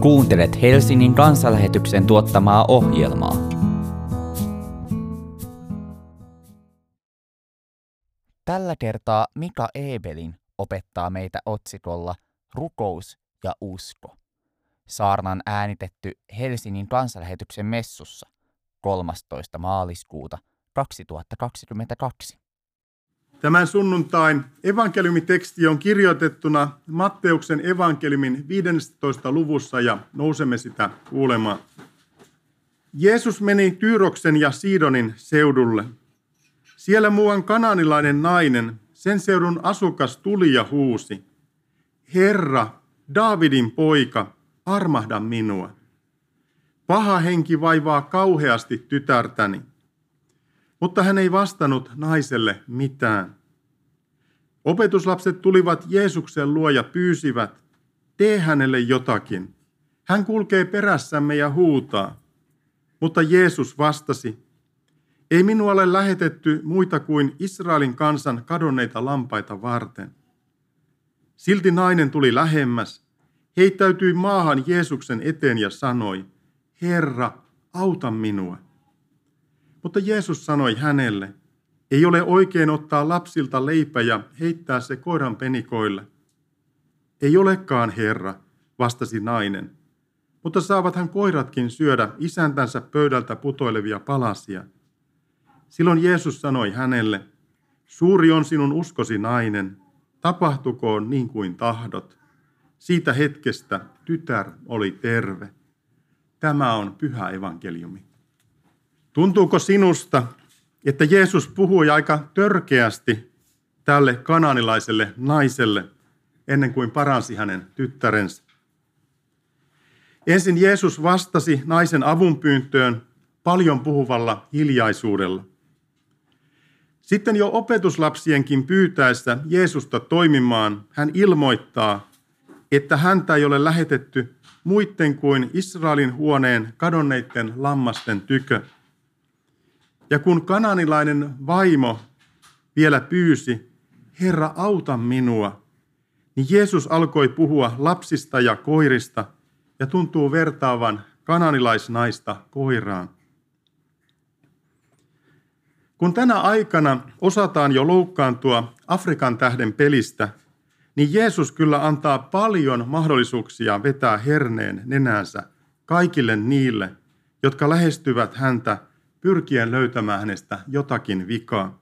Kuuntelet Helsingin kansanlähetyksen tuottamaa ohjelmaa. Tällä kertaa Mika Ebelin opettaa meitä otsikolla Rukous ja usko. Saarnan äänitetty Helsingin kansanlähetyksen messussa 13. maaliskuuta 2022. Tämän sunnuntain evankeliumiteksti on kirjoitettuna Matteuksen evankeliumin 15. luvussa ja nousemme sitä kuulemaan. Jeesus meni Tyyroksen ja Siidonin seudulle. Siellä muuan kananilainen nainen, sen seudun asukas tuli ja huusi. Herra, Daavidin poika, armahda minua. Paha henki vaivaa kauheasti tytärtäni. Mutta hän ei vastannut naiselle mitään. Opetuslapset tulivat Jeesuksen luo ja pyysivät, tee hänelle jotakin. Hän kulkee perässämme ja huutaa. Mutta Jeesus vastasi, ei minua ole lähetetty muita kuin Israelin kansan kadonneita lampaita varten. Silti nainen tuli lähemmäs, heittäytyi maahan Jeesuksen eteen ja sanoi, Herra, auta minua. Mutta Jeesus sanoi hänelle, ei ole oikein ottaa lapsilta leipä ja heittää se koiran penikoille. Ei olekaan, Herra, vastasi nainen, mutta saavathan koiratkin syödä isäntänsä pöydältä putoilevia palasia. Silloin Jeesus sanoi hänelle, suuri on sinun uskosi nainen, tapahtukoon niin kuin tahdot. Siitä hetkestä tytär oli terve. Tämä on pyhä evankeliumi. Tuntuuko sinusta, että Jeesus puhui aika törkeästi tälle kananilaiselle naiselle ennen kuin paransi hänen tyttärensä? Ensin Jeesus vastasi naisen avunpyyntöön paljon puhuvalla hiljaisuudella. Sitten jo opetuslapsienkin pyytäessä Jeesusta toimimaan, hän ilmoittaa, että häntä ei ole lähetetty muitten kuin Israelin huoneen kadonneiden lammasten tykö. Ja kun kananilainen vaimo vielä pyysi, Herra, auta minua, niin Jeesus alkoi puhua lapsista ja koirista ja tuntuu vertaavan kananilaisnaista koiraan. Kun tänä aikana osataan jo loukkaantua Afrikan tähden pelistä, niin Jeesus kyllä antaa paljon mahdollisuuksia vetää herneen nenänsä kaikille niille, jotka lähestyvät häntä pyrkien löytämään hänestä jotakin vikaa.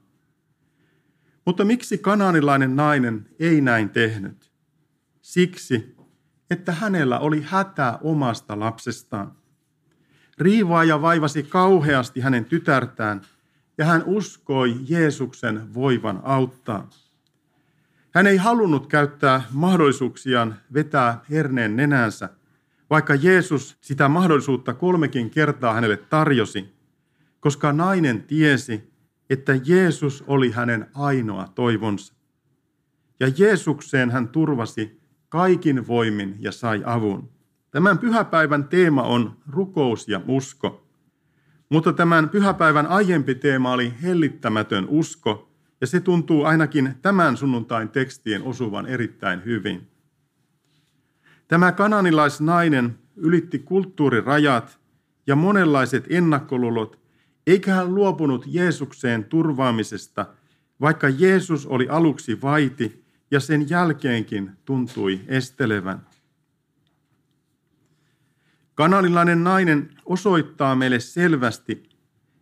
Mutta miksi kananilainen nainen ei näin tehnyt? Siksi, että hänellä oli hätä omasta lapsestaan. Riivaaja vaivasi kauheasti hänen tytärtään ja hän uskoi Jeesuksen voivan auttaa. Hän ei halunnut käyttää mahdollisuuksiaan vetää herneen nenänsä, vaikka Jeesus sitä mahdollisuutta kolmekin kertaa hänelle tarjosi – koska nainen tiesi, että Jeesus oli hänen ainoa toivonsa. Ja Jeesukseen hän turvasi kaikin voimin ja sai avun. Tämän pyhäpäivän teema on rukous ja usko. Mutta tämän pyhäpäivän aiempi teema oli hellittämätön usko, ja se tuntuu ainakin tämän sunnuntain tekstien osuvan erittäin hyvin. Tämä kananilaisnainen ylitti kulttuurirajat ja monenlaiset ennakkoluulot eikä hän luopunut Jeesukseen turvaamisesta, vaikka Jeesus oli aluksi vaiti ja sen jälkeenkin tuntui estelevän. Kanalilainen nainen osoittaa meille selvästi,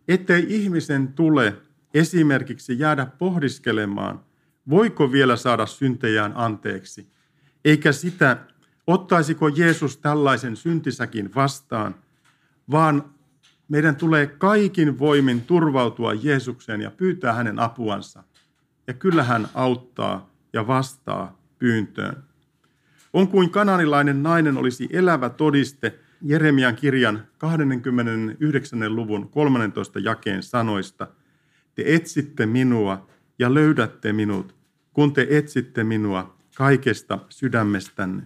ettei ihmisen tule esimerkiksi jäädä pohdiskelemaan, voiko vielä saada syntejään anteeksi, eikä sitä, ottaisiko Jeesus tällaisen syntisäkin vastaan, vaan meidän tulee kaikin voimin turvautua Jeesukseen ja pyytää hänen apuansa. Ja kyllä hän auttaa ja vastaa pyyntöön. On kuin kananilainen nainen olisi elävä todiste Jeremian kirjan 29. luvun 13 jakeen sanoista. Te etsitte minua ja löydätte minut, kun te etsitte minua kaikesta sydämestänne.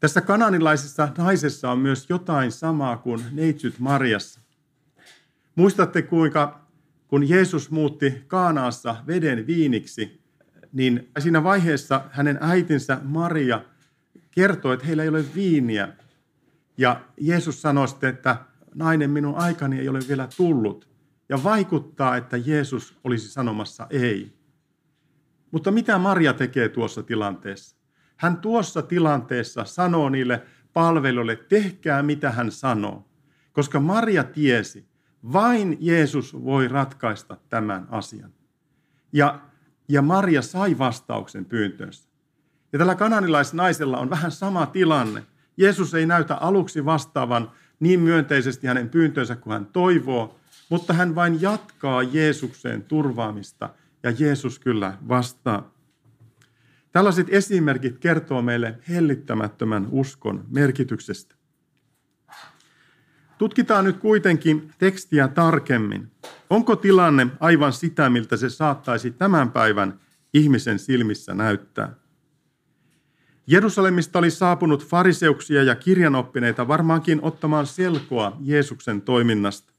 Tässä kananilaisessa naisessa on myös jotain samaa kuin neitsyt Marjassa. Muistatte kuinka, kun Jeesus muutti Kaanaassa veden viiniksi, niin siinä vaiheessa hänen äitinsä Maria kertoo, että heillä ei ole viiniä. Ja Jeesus sanoi sitten, että nainen, minun aikani ei ole vielä tullut. Ja vaikuttaa, että Jeesus olisi sanomassa ei. Mutta mitä Maria tekee tuossa tilanteessa? Hän tuossa tilanteessa sanoo niille palvelijoille, tehkää mitä hän sanoo. Koska Maria tiesi, vain Jeesus voi ratkaista tämän asian. Ja, ja Maria sai vastauksen pyyntöönsä. Ja tällä kananilaisnaisella on vähän sama tilanne. Jeesus ei näytä aluksi vastaavan niin myönteisesti hänen pyyntöönsä kuin hän toivoo, mutta hän vain jatkaa Jeesukseen turvaamista ja Jeesus kyllä vastaa. Tällaiset esimerkit kertoo meille hellittämättömän uskon merkityksestä. Tutkitaan nyt kuitenkin tekstiä tarkemmin. Onko tilanne aivan sitä, miltä se saattaisi tämän päivän ihmisen silmissä näyttää? Jerusalemista oli saapunut fariseuksia ja kirjanoppineita varmaankin ottamaan selkoa Jeesuksen toiminnasta.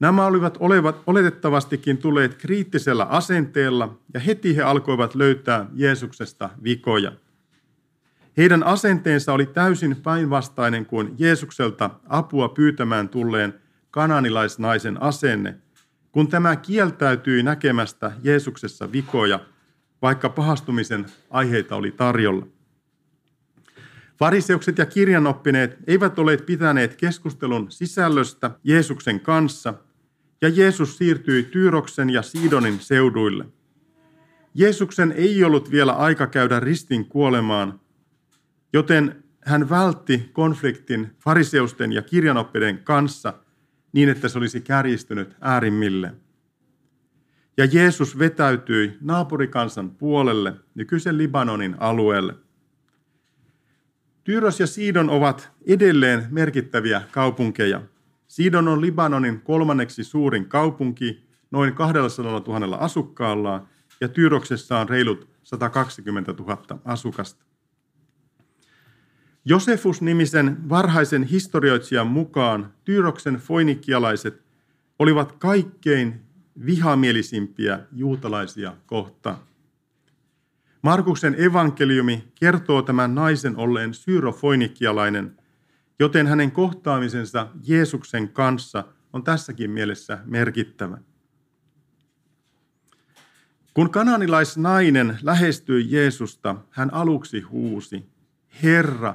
Nämä olivat olevat oletettavastikin tulleet kriittisellä asenteella ja heti he alkoivat löytää Jeesuksesta vikoja. Heidän asenteensa oli täysin päinvastainen kuin Jeesukselta apua pyytämään tulleen kananilaisnaisen asenne, kun tämä kieltäytyi näkemästä Jeesuksessa vikoja, vaikka pahastumisen aiheita oli tarjolla. Fariseukset ja kirjanoppineet eivät ole pitäneet keskustelun sisällöstä Jeesuksen kanssa, ja Jeesus siirtyi Tyyroksen ja Siidonin seuduille. Jeesuksen ei ollut vielä aika käydä ristin kuolemaan, joten hän vältti konfliktin fariseusten ja kirjanoppiden kanssa niin, että se olisi kärjistynyt äärimmille. Ja Jeesus vetäytyi naapurikansan puolelle, nykyisen Libanonin alueelle. Tyyros ja Siidon ovat edelleen merkittäviä kaupunkeja. Siidon on Libanonin kolmanneksi suurin kaupunki, noin 200 000 asukkaalla, ja Tyyroksessa on reilut 120 000 asukasta. Josefus-nimisen varhaisen historioitsijan mukaan Tyyroksen foinikialaiset olivat kaikkein vihamielisimpiä juutalaisia kohtaan. Markuksen evankeliumi kertoo tämän naisen olleen syrofoinikialainen, joten hänen kohtaamisensa Jeesuksen kanssa on tässäkin mielessä merkittävä. Kun kananilaisnainen lähestyi Jeesusta, hän aluksi huusi, Herra,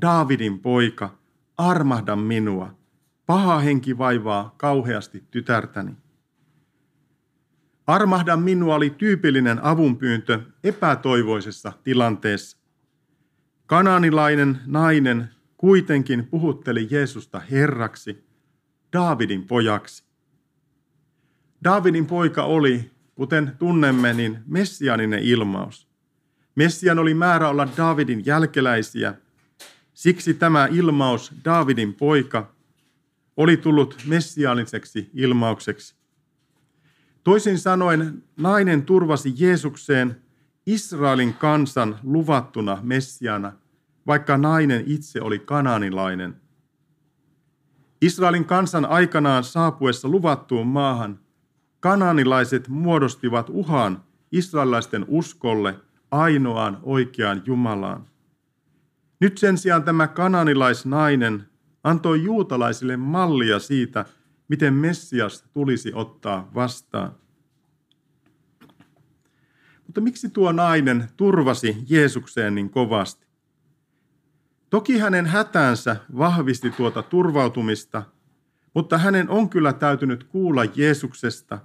Daavidin poika, armahda minua. Paha henki vaivaa kauheasti tytärtäni. Armahda minua oli tyypillinen avunpyyntö epätoivoisessa tilanteessa. Kananilainen nainen kuitenkin puhutteli Jeesusta herraksi, Daavidin pojaksi. Daavidin poika oli, kuten tunnemme, niin messianinen ilmaus. Messian oli määrä olla Daavidin jälkeläisiä – Siksi tämä ilmaus, Daavidin poika, oli tullut messiaaniseksi ilmaukseksi. Toisin sanoen nainen turvasi Jeesukseen Israelin kansan luvattuna messiana, vaikka nainen itse oli kananilainen. Israelin kansan aikanaan saapuessa luvattuun maahan kananilaiset muodostivat uhan israelaisten uskolle ainoaan oikeaan Jumalaan. Nyt sen sijaan tämä kananilaisnainen antoi juutalaisille mallia siitä, miten Messias tulisi ottaa vastaan. Mutta miksi tuo nainen turvasi Jeesukseen niin kovasti? Toki hänen hätänsä vahvisti tuota turvautumista, mutta hänen on kyllä täytynyt kuulla Jeesuksesta,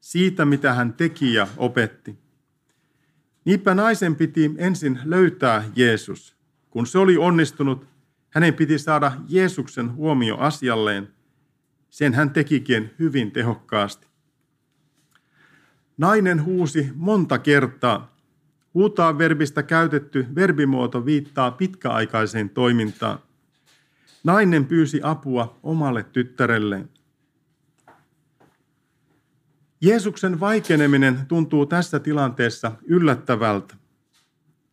siitä mitä hän teki ja opetti. Niinpä naisen piti ensin löytää Jeesus – kun se oli onnistunut, hänen piti saada Jeesuksen huomio asialleen. Sen hän tekikin hyvin tehokkaasti. Nainen huusi monta kertaa. Huutaa verbistä käytetty verbimuoto viittaa pitkäaikaiseen toimintaan. Nainen pyysi apua omalle tyttärelleen. Jeesuksen vaikeneminen tuntuu tässä tilanteessa yllättävältä.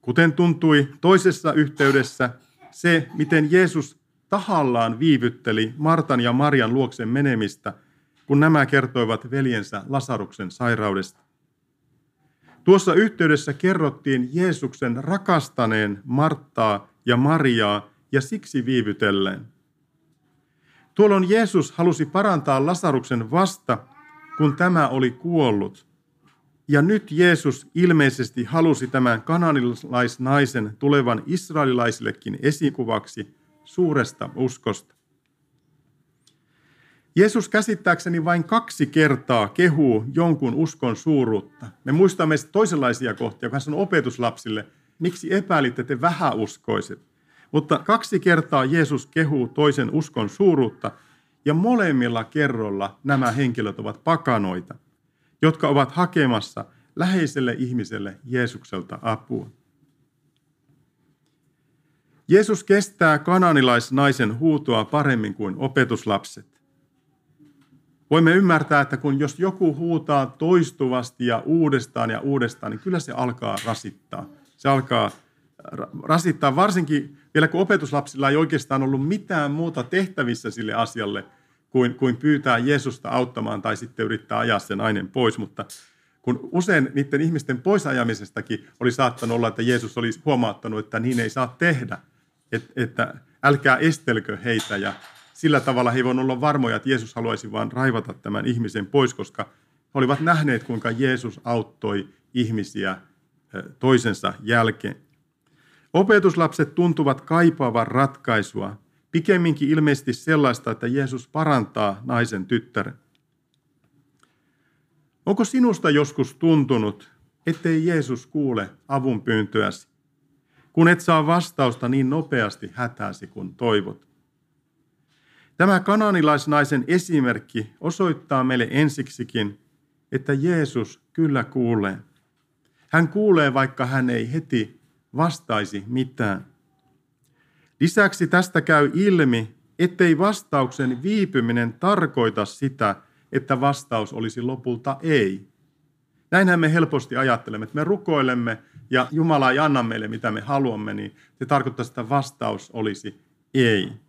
Kuten tuntui toisessa yhteydessä se, miten Jeesus tahallaan viivytteli Martan ja Marian luoksen menemistä, kun nämä kertoivat veljensä Lasaruksen sairaudesta. Tuossa yhteydessä kerrottiin Jeesuksen rakastaneen Marttaa ja Mariaa ja siksi viivytellen. Tuolloin Jeesus halusi parantaa Lasaruksen vasta, kun tämä oli kuollut. Ja nyt Jeesus ilmeisesti halusi tämän kananilaisnaisen tulevan israelilaisillekin esikuvaksi suuresta uskosta. Jeesus käsittääkseni vain kaksi kertaa kehuu jonkun uskon suuruutta. Me muistamme toisenlaisia kohtia, kun hän sanoi opetuslapsille, miksi epäilitte te vähäuskoiset. Mutta kaksi kertaa Jeesus kehuu toisen uskon suuruutta, ja molemmilla kerrolla nämä henkilöt ovat pakanoita, jotka ovat hakemassa läheiselle ihmiselle Jeesukselta apua. Jeesus kestää kananilaisnaisen huutoa paremmin kuin opetuslapset. Voimme ymmärtää, että kun jos joku huutaa toistuvasti ja uudestaan ja uudestaan, niin kyllä se alkaa rasittaa. Se alkaa rasittaa varsinkin vielä kun opetuslapsilla ei oikeastaan ollut mitään muuta tehtävissä sille asialle kuin, kuin pyytää Jeesusta auttamaan tai sitten yrittää ajaa sen ainen pois. Mutta kun usein niiden ihmisten poisajamisestakin oli saattanut olla, että Jeesus olisi huomauttanut, että niin ei saa tehdä, että, että älkää estelkö heitä ja sillä tavalla he voivat olla varmoja, että Jeesus haluaisi vain raivata tämän ihmisen pois, koska he olivat nähneet, kuinka Jeesus auttoi ihmisiä toisensa jälkeen. Opetuslapset tuntuvat kaipaavan ratkaisua, pikemminkin ilmeisesti sellaista, että Jeesus parantaa naisen tyttären. Onko sinusta joskus tuntunut, ettei Jeesus kuule avunpyyntöäsi, kun et saa vastausta niin nopeasti hätääsi kuin toivot? Tämä kananilaisnaisen esimerkki osoittaa meille ensiksikin, että Jeesus kyllä kuulee. Hän kuulee, vaikka hän ei heti vastaisi mitään. Lisäksi tästä käy ilmi, ettei vastauksen viipyminen tarkoita sitä, että vastaus olisi lopulta ei. Näinhän me helposti ajattelemme, että me rukoilemme ja Jumala ei anna meille mitä me haluamme, niin se tarkoittaa, että vastaus olisi ei.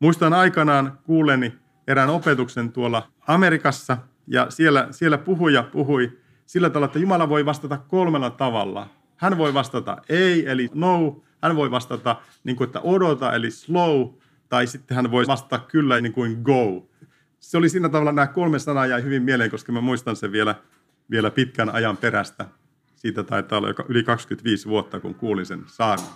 Muistan aikanaan kuuleni erään opetuksen tuolla Amerikassa, ja siellä, siellä puhuja puhui sillä tavalla, että Jumala voi vastata kolmella tavalla. Hän voi vastata ei, eli no, hän voi vastata niin kuin, että odota, eli slow, tai sitten hän voi vastata kyllä, niin kuin go. Se oli siinä tavalla, nämä kolme sanaa jäi hyvin mieleen, koska mä muistan sen vielä, vielä pitkän ajan perästä. Siitä taitaa olla yli 25 vuotta, kun kuulin sen saarnan.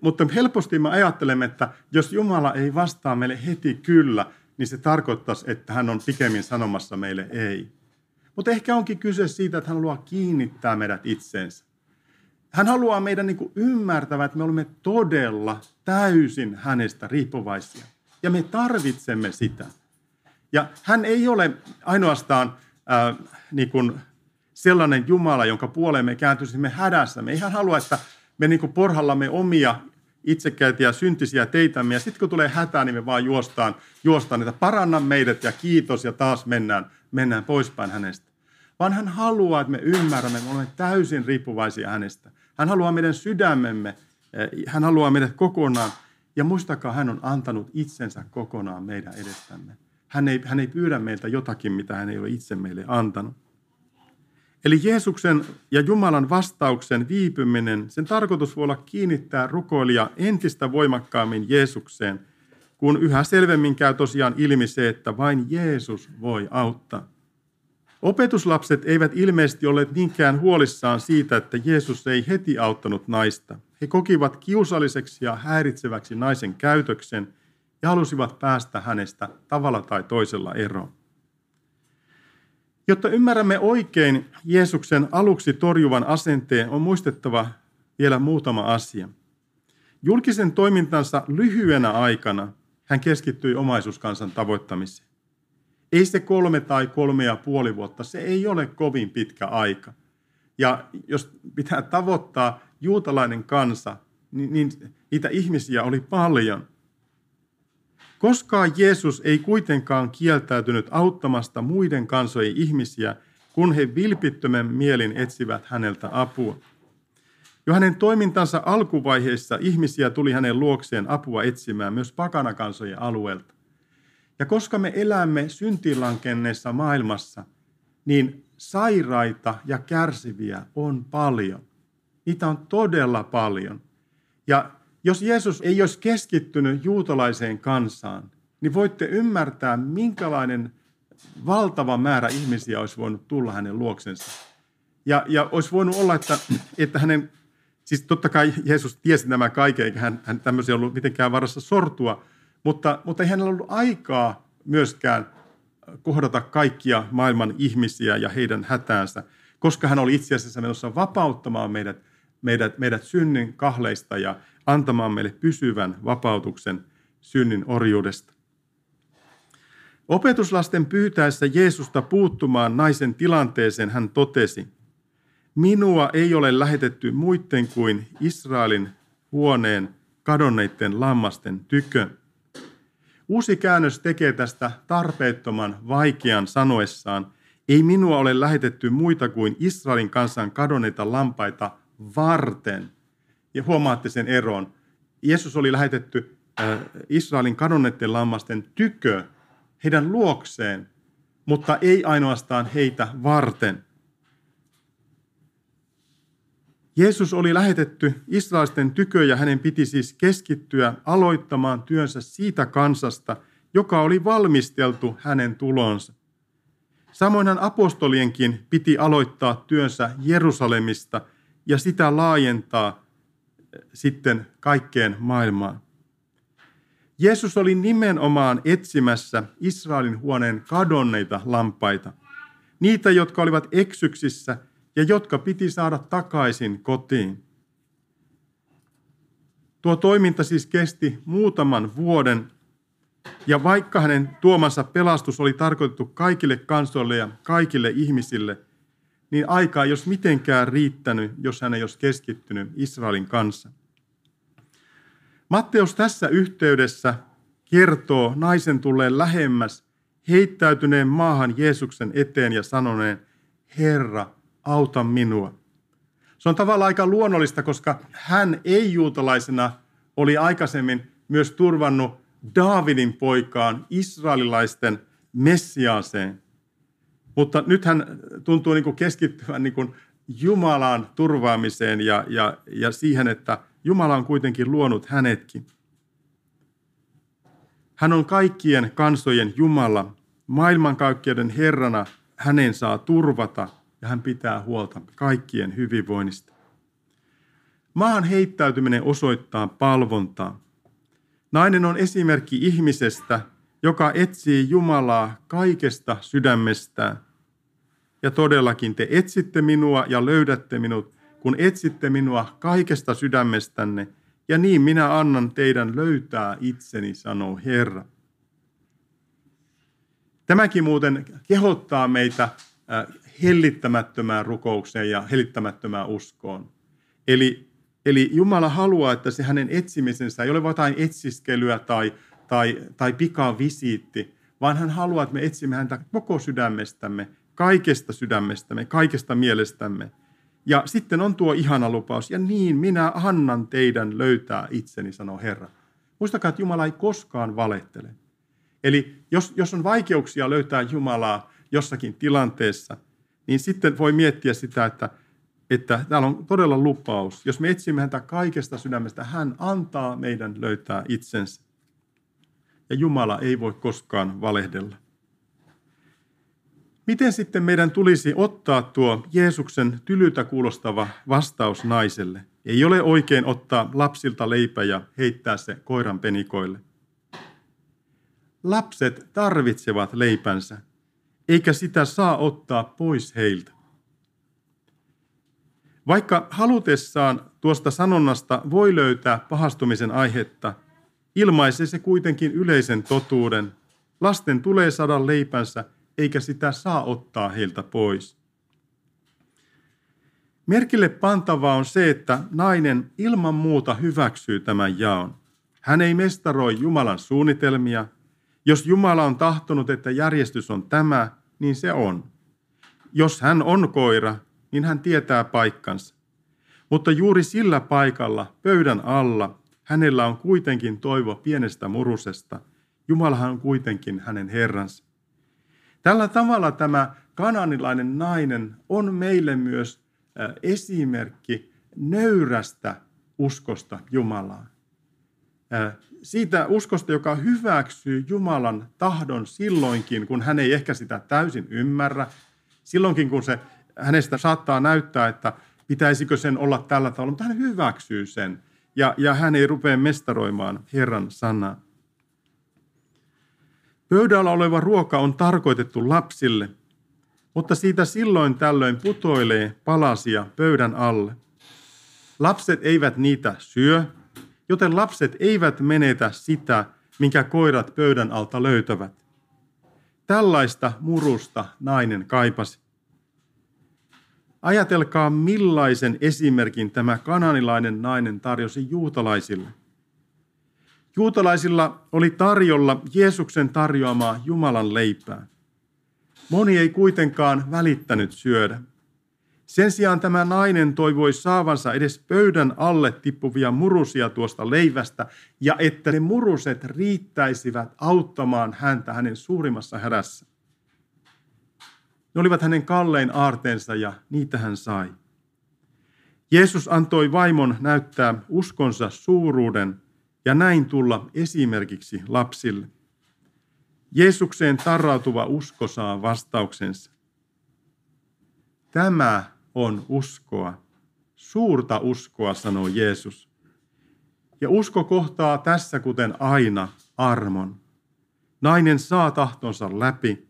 Mutta helposti me ajattelemme, että jos Jumala ei vastaa meille heti kyllä, niin se tarkoittaisi, että hän on pikemmin sanomassa meille ei. Mutta ehkä onkin kyse siitä, että hän haluaa kiinnittää meidät itseensä. Hän haluaa meidän niin kuin ymmärtävä, että me olemme todella täysin hänestä riippuvaisia. Ja me tarvitsemme sitä. Ja hän ei ole ainoastaan äh, niin kuin sellainen Jumala, jonka puoleen me kääntyisimme hädässä. Me ei hän halua, että me niin porhallamme omia itsekäitä ja syntisiä teitämme, ja sitten kun tulee hätä, niin me vaan juostaan, juostaan, että paranna meidät ja kiitos, ja taas mennään, mennään poispäin hänestä. Vaan hän haluaa, että me ymmärrämme, että me olemme täysin riippuvaisia hänestä. Hän haluaa meidän sydämemme, eh, hän haluaa meidät kokonaan, ja muistakaa, hän on antanut itsensä kokonaan meidän edestämme. Hän ei, hän ei pyydä meiltä jotakin, mitä hän ei ole itse meille antanut. Eli Jeesuksen ja Jumalan vastauksen viipyminen, sen tarkoitus voi olla kiinnittää rukoilija entistä voimakkaammin Jeesukseen, kun yhä selvemmin käy tosiaan ilmi se, että vain Jeesus voi auttaa. Opetuslapset eivät ilmeisesti olleet niinkään huolissaan siitä, että Jeesus ei heti auttanut naista. He kokivat kiusalliseksi ja häiritseväksi naisen käytöksen ja halusivat päästä hänestä tavalla tai toisella eroon. Jotta ymmärrämme oikein Jeesuksen aluksi torjuvan asenteen, on muistettava vielä muutama asia. Julkisen toimintansa lyhyenä aikana hän keskittyi omaisuuskansan tavoittamiseen. Ei se kolme tai kolme ja puoli vuotta, se ei ole kovin pitkä aika. Ja jos pitää tavoittaa juutalainen kansa, niin, niin niitä ihmisiä oli paljon – Koskaan Jeesus ei kuitenkaan kieltäytynyt auttamasta muiden kansojen ihmisiä, kun he vilpittömän mielin etsivät häneltä apua. Jo hänen toimintansa alkuvaiheessa ihmisiä tuli hänen luokseen apua etsimään myös pakanakansojen alueelta. Ja koska me elämme syntilankenneessa maailmassa, niin sairaita ja kärsiviä on paljon. Niitä on todella paljon. Ja jos Jeesus ei olisi keskittynyt juutalaiseen kansaan, niin voitte ymmärtää, minkälainen valtava määrä ihmisiä olisi voinut tulla hänen luoksensa. Ja, ja olisi voinut olla, että, että hänen, siis totta kai Jeesus tiesi nämä kaiken, eikä hän, hän tämmöisiä ollut mitenkään varassa sortua, mutta, mutta ei hänellä ollut aikaa myöskään kohdata kaikkia maailman ihmisiä ja heidän hätäänsä, koska hän oli itse asiassa menossa vapauttamaan meidät, meidät, meidät synnin kahleista ja antamaan meille pysyvän vapautuksen synnin orjuudesta. Opetuslasten pyytäessä Jeesusta puuttumaan naisen tilanteeseen hän totesi, minua ei ole lähetetty muiden kuin Israelin huoneen kadonneiden lammasten tykö. Uusi käännös tekee tästä tarpeettoman vaikean sanoessaan, ei minua ole lähetetty muita kuin Israelin kansan kadonneita lampaita varten. Ja huomaatte sen eron. Jeesus oli lähetetty äh, Israelin kadonneiden lammasten tykö, heidän luokseen, mutta ei ainoastaan heitä varten. Jeesus oli lähetetty israelisten tykö ja hänen piti siis keskittyä aloittamaan työnsä siitä kansasta, joka oli valmisteltu hänen tulonsa. Samoinhan apostolienkin piti aloittaa työnsä Jerusalemista ja sitä laajentaa sitten kaikkeen maailmaan. Jeesus oli nimenomaan etsimässä Israelin huoneen kadonneita lampaita. Niitä, jotka olivat eksyksissä ja jotka piti saada takaisin kotiin. Tuo toiminta siis kesti muutaman vuoden, ja vaikka hänen tuomansa pelastus oli tarkoitettu kaikille kansoille ja kaikille ihmisille, niin aikaa ei olisi mitenkään riittänyt, jos hän ei olisi keskittynyt Israelin kanssa. Matteus tässä yhteydessä kertoo naisen tulleen lähemmäs heittäytyneen maahan Jeesuksen eteen ja sanoneen, Herra, auta minua. Se on tavallaan aika luonnollista, koska hän ei-juutalaisena oli aikaisemmin myös turvannut Daavidin poikaan israelilaisten messiaaseen. Mutta nyt hän tuntuu niin kuin keskittyvän niin kuin Jumalan turvaamiseen ja, ja, ja siihen, että Jumala on kuitenkin luonut hänetkin. Hän on kaikkien kansojen Jumala, maailmankaikkeuden Herrana hänen saa turvata ja hän pitää huolta kaikkien hyvinvoinnista. Maahan heittäytyminen osoittaa palvontaa. Nainen on esimerkki ihmisestä, joka etsii Jumalaa kaikesta sydämestään. Ja todellakin te etsitte minua ja löydätte minut, kun etsitte minua kaikesta sydämestänne, ja niin minä annan teidän löytää itseni, sanoo Herra. Tämäkin muuten kehottaa meitä äh, hellittämättömään rukoukseen ja hellittämättömään uskoon. Eli, eli Jumala haluaa, että se hänen etsimisensä ei ole jotain etsiskelyä tai, tai, tai pikavisiitti, vaan hän haluaa, että me etsimme häntä koko sydämestämme, kaikesta sydämestämme, kaikesta mielestämme – ja sitten on tuo ihana lupaus, ja niin minä annan teidän löytää itseni, sanoo Herra. Muistakaa, että Jumala ei koskaan valehtele. Eli jos, jos on vaikeuksia löytää Jumalaa jossakin tilanteessa, niin sitten voi miettiä sitä, että, että täällä on todella lupaus. Jos me etsimme häntä kaikesta sydämestä, hän antaa meidän löytää itsensä. Ja Jumala ei voi koskaan valehdella. Miten sitten meidän tulisi ottaa tuo Jeesuksen tylyltä kuulostava vastaus naiselle? Ei ole oikein ottaa lapsilta leipä ja heittää se koiran penikoille. Lapset tarvitsevat leipänsä, eikä sitä saa ottaa pois heiltä. Vaikka halutessaan tuosta sanonnasta voi löytää pahastumisen aihetta, ilmaisee se kuitenkin yleisen totuuden. Lasten tulee saada leipänsä – eikä sitä saa ottaa heiltä pois. Merkille pantavaa on se, että nainen ilman muuta hyväksyy tämän jaon. Hän ei mestaroi Jumalan suunnitelmia. Jos Jumala on tahtonut, että järjestys on tämä, niin se on. Jos hän on koira, niin hän tietää paikkansa. Mutta juuri sillä paikalla, pöydän alla, hänellä on kuitenkin toivo pienestä murusesta. Jumalahan on kuitenkin hänen herransa. Tällä tavalla tämä kananilainen nainen on meille myös esimerkki nöyrästä uskosta Jumalaan. Siitä uskosta, joka hyväksyy Jumalan tahdon silloinkin, kun hän ei ehkä sitä täysin ymmärrä. Silloinkin, kun se hänestä saattaa näyttää, että pitäisikö sen olla tällä tavalla, mutta hän hyväksyy sen. Ja, ja hän ei rupea mestaroimaan Herran sanaa. Pöydällä oleva ruoka on tarkoitettu lapsille, mutta siitä silloin tällöin putoilee palasia pöydän alle. Lapset eivät niitä syö, joten lapset eivät menetä sitä, minkä koirat pöydän alta löytävät. Tällaista murusta nainen kaipasi. Ajatelkaa, millaisen esimerkin tämä kananilainen nainen tarjosi juutalaisille. Juutalaisilla oli tarjolla Jeesuksen tarjoamaa Jumalan leipää. Moni ei kuitenkaan välittänyt syödä. Sen sijaan tämä nainen toivoi saavansa edes pöydän alle tippuvia murusia tuosta leivästä ja että ne muruset riittäisivät auttamaan häntä hänen suurimmassa hädässä. Ne olivat hänen kallein aarteensa ja niitä hän sai. Jeesus antoi vaimon näyttää uskonsa suuruuden ja näin tulla esimerkiksi lapsille. Jeesukseen tarrautuva usko saa vastauksensa. Tämä on uskoa. Suurta uskoa, sanoo Jeesus. Ja usko kohtaa tässä, kuten aina, armon. Nainen saa tahtonsa läpi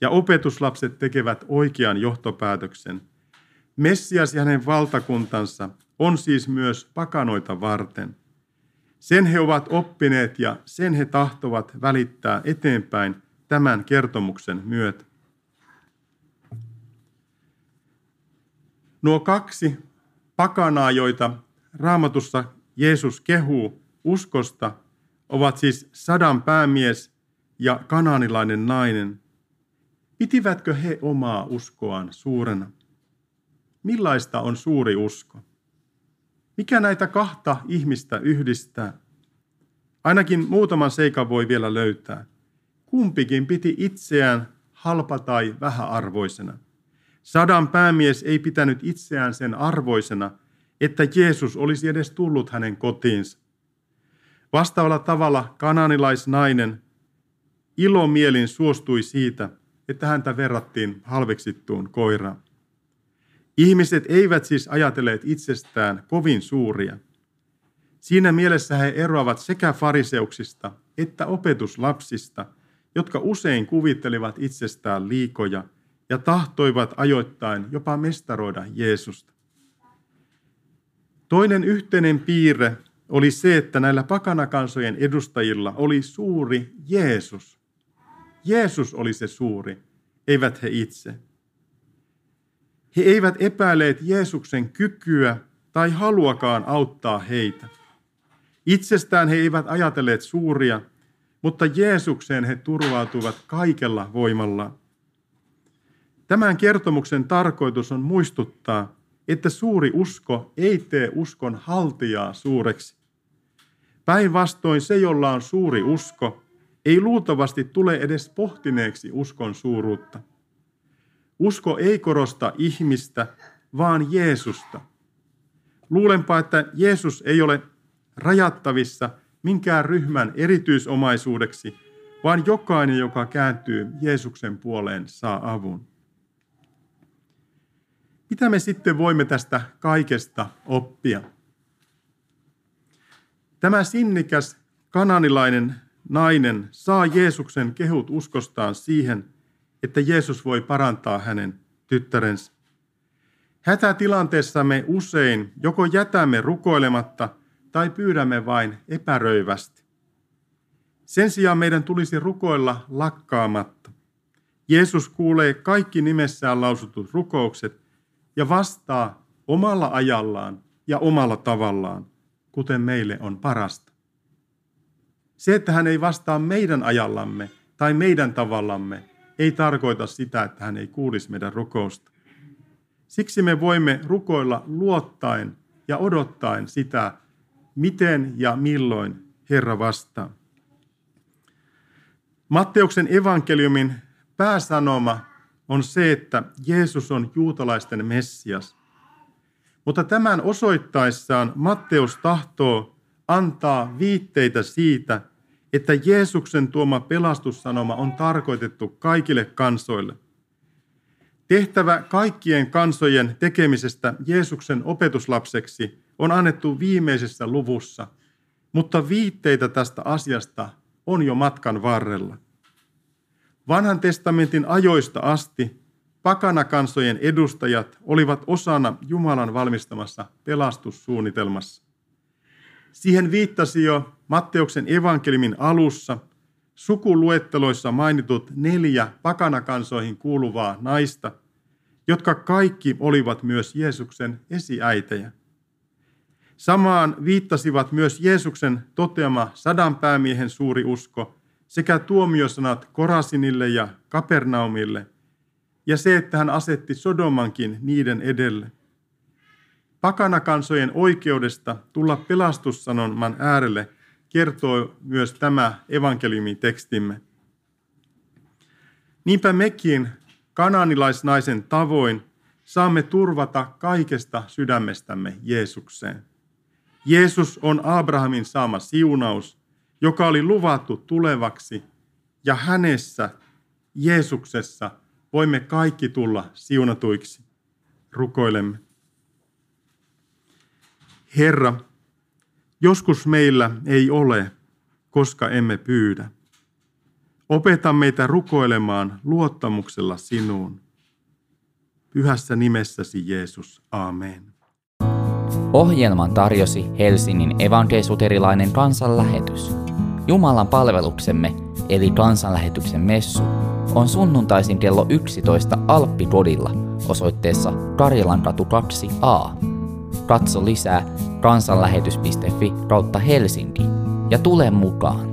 ja opetuslapset tekevät oikean johtopäätöksen. Messias ja hänen valtakuntansa on siis myös pakanoita varten. Sen he ovat oppineet ja sen he tahtovat välittää eteenpäin tämän kertomuksen myötä. Nuo kaksi pakanaa, joita raamatussa Jeesus kehuu uskosta, ovat siis sadan päämies ja kananilainen nainen. Pitivätkö he omaa uskoaan suurena? Millaista on suuri usko? Mikä näitä kahta ihmistä yhdistää? Ainakin muutaman seikan voi vielä löytää. Kumpikin piti itseään halpa tai vähäarvoisena. Sadan päämies ei pitänyt itseään sen arvoisena, että Jeesus olisi edes tullut hänen kotiinsa. Vastaavalla tavalla kananilaisnainen ilomielin suostui siitä, että häntä verrattiin halveksittuun koiraan. Ihmiset eivät siis ajatelleet itsestään kovin suuria. Siinä mielessä he eroavat sekä fariseuksista että opetuslapsista, jotka usein kuvittelivat itsestään liikoja ja tahtoivat ajoittain jopa mestaroida Jeesusta. Toinen yhteinen piirre oli se, että näillä pakanakansojen edustajilla oli suuri Jeesus. Jeesus oli se suuri, eivät he itse. He eivät epäilleet Jeesuksen kykyä tai haluakaan auttaa heitä. Itsestään he eivät ajatelleet suuria, mutta Jeesukseen he turvautuivat kaikella voimalla. Tämän kertomuksen tarkoitus on muistuttaa, että suuri usko ei tee uskon haltijaa suureksi. Päinvastoin se, jolla on suuri usko, ei luultavasti tule edes pohtineeksi uskon suuruutta. Usko ei korosta ihmistä, vaan Jeesusta. Luulenpa, että Jeesus ei ole rajattavissa minkään ryhmän erityisomaisuudeksi, vaan jokainen, joka kääntyy Jeesuksen puoleen, saa avun. Mitä me sitten voimme tästä kaikesta oppia? Tämä sinnikäs kananilainen nainen saa Jeesuksen kehut uskostaan siihen, että Jeesus voi parantaa hänen tyttärensä. Hätätilanteessa me usein joko jätämme rukoilematta tai pyydämme vain epäröivästi. Sen sijaan meidän tulisi rukoilla lakkaamatta. Jeesus kuulee kaikki nimessään lausutut rukoukset ja vastaa omalla ajallaan ja omalla tavallaan, kuten meille on parasta. Se, että hän ei vastaa meidän ajallamme tai meidän tavallamme, ei tarkoita sitä, että hän ei kuulisi meidän rukousta. Siksi me voimme rukoilla luottaen ja odottaen sitä, miten ja milloin Herra vastaa. Matteuksen evankeliumin pääsanoma on se, että Jeesus on juutalaisten Messias. Mutta tämän osoittaessaan Matteus tahtoo antaa viitteitä siitä, että Jeesuksen tuoma pelastussanoma on tarkoitettu kaikille kansoille. Tehtävä kaikkien kansojen tekemisestä Jeesuksen opetuslapseksi on annettu viimeisessä luvussa, mutta viitteitä tästä asiasta on jo matkan varrella. Vanhan testamentin ajoista asti pakanakansojen edustajat olivat osana Jumalan valmistamassa pelastussuunnitelmassa. Siihen viittasi jo Matteuksen evankelimin alussa sukuluetteloissa mainitut neljä pakanakansoihin kuuluvaa naista, jotka kaikki olivat myös Jeesuksen esiäitejä. Samaan viittasivat myös Jeesuksen toteama sadan päämiehen suuri usko sekä tuomiosanat Korasinille ja Kapernaumille ja se, että hän asetti Sodomankin niiden edelle. Pakanakansojen oikeudesta tulla pelastussanoman äärelle kertoo myös tämä evankeliumin tekstimme. Niinpä mekin kananilaisnaisen tavoin saamme turvata kaikesta sydämestämme Jeesukseen. Jeesus on Abrahamin saama siunaus, joka oli luvattu tulevaksi, ja hänessä, Jeesuksessa, voimme kaikki tulla siunatuiksi. Rukoilemme. Herra, joskus meillä ei ole, koska emme pyydä. Opeta meitä rukoilemaan luottamuksella sinuun. Pyhässä nimessäsi Jeesus. Amen. Ohjelman tarjosi Helsingin evankeisuterilainen kansanlähetys. Jumalan palveluksemme, eli kansanlähetyksen messu, on sunnuntaisin kello 11 Alppipodilla osoitteessa Karjalankatu 2a. Katso lisää kansanlähetys.fi kautta Helsinki ja tule mukaan.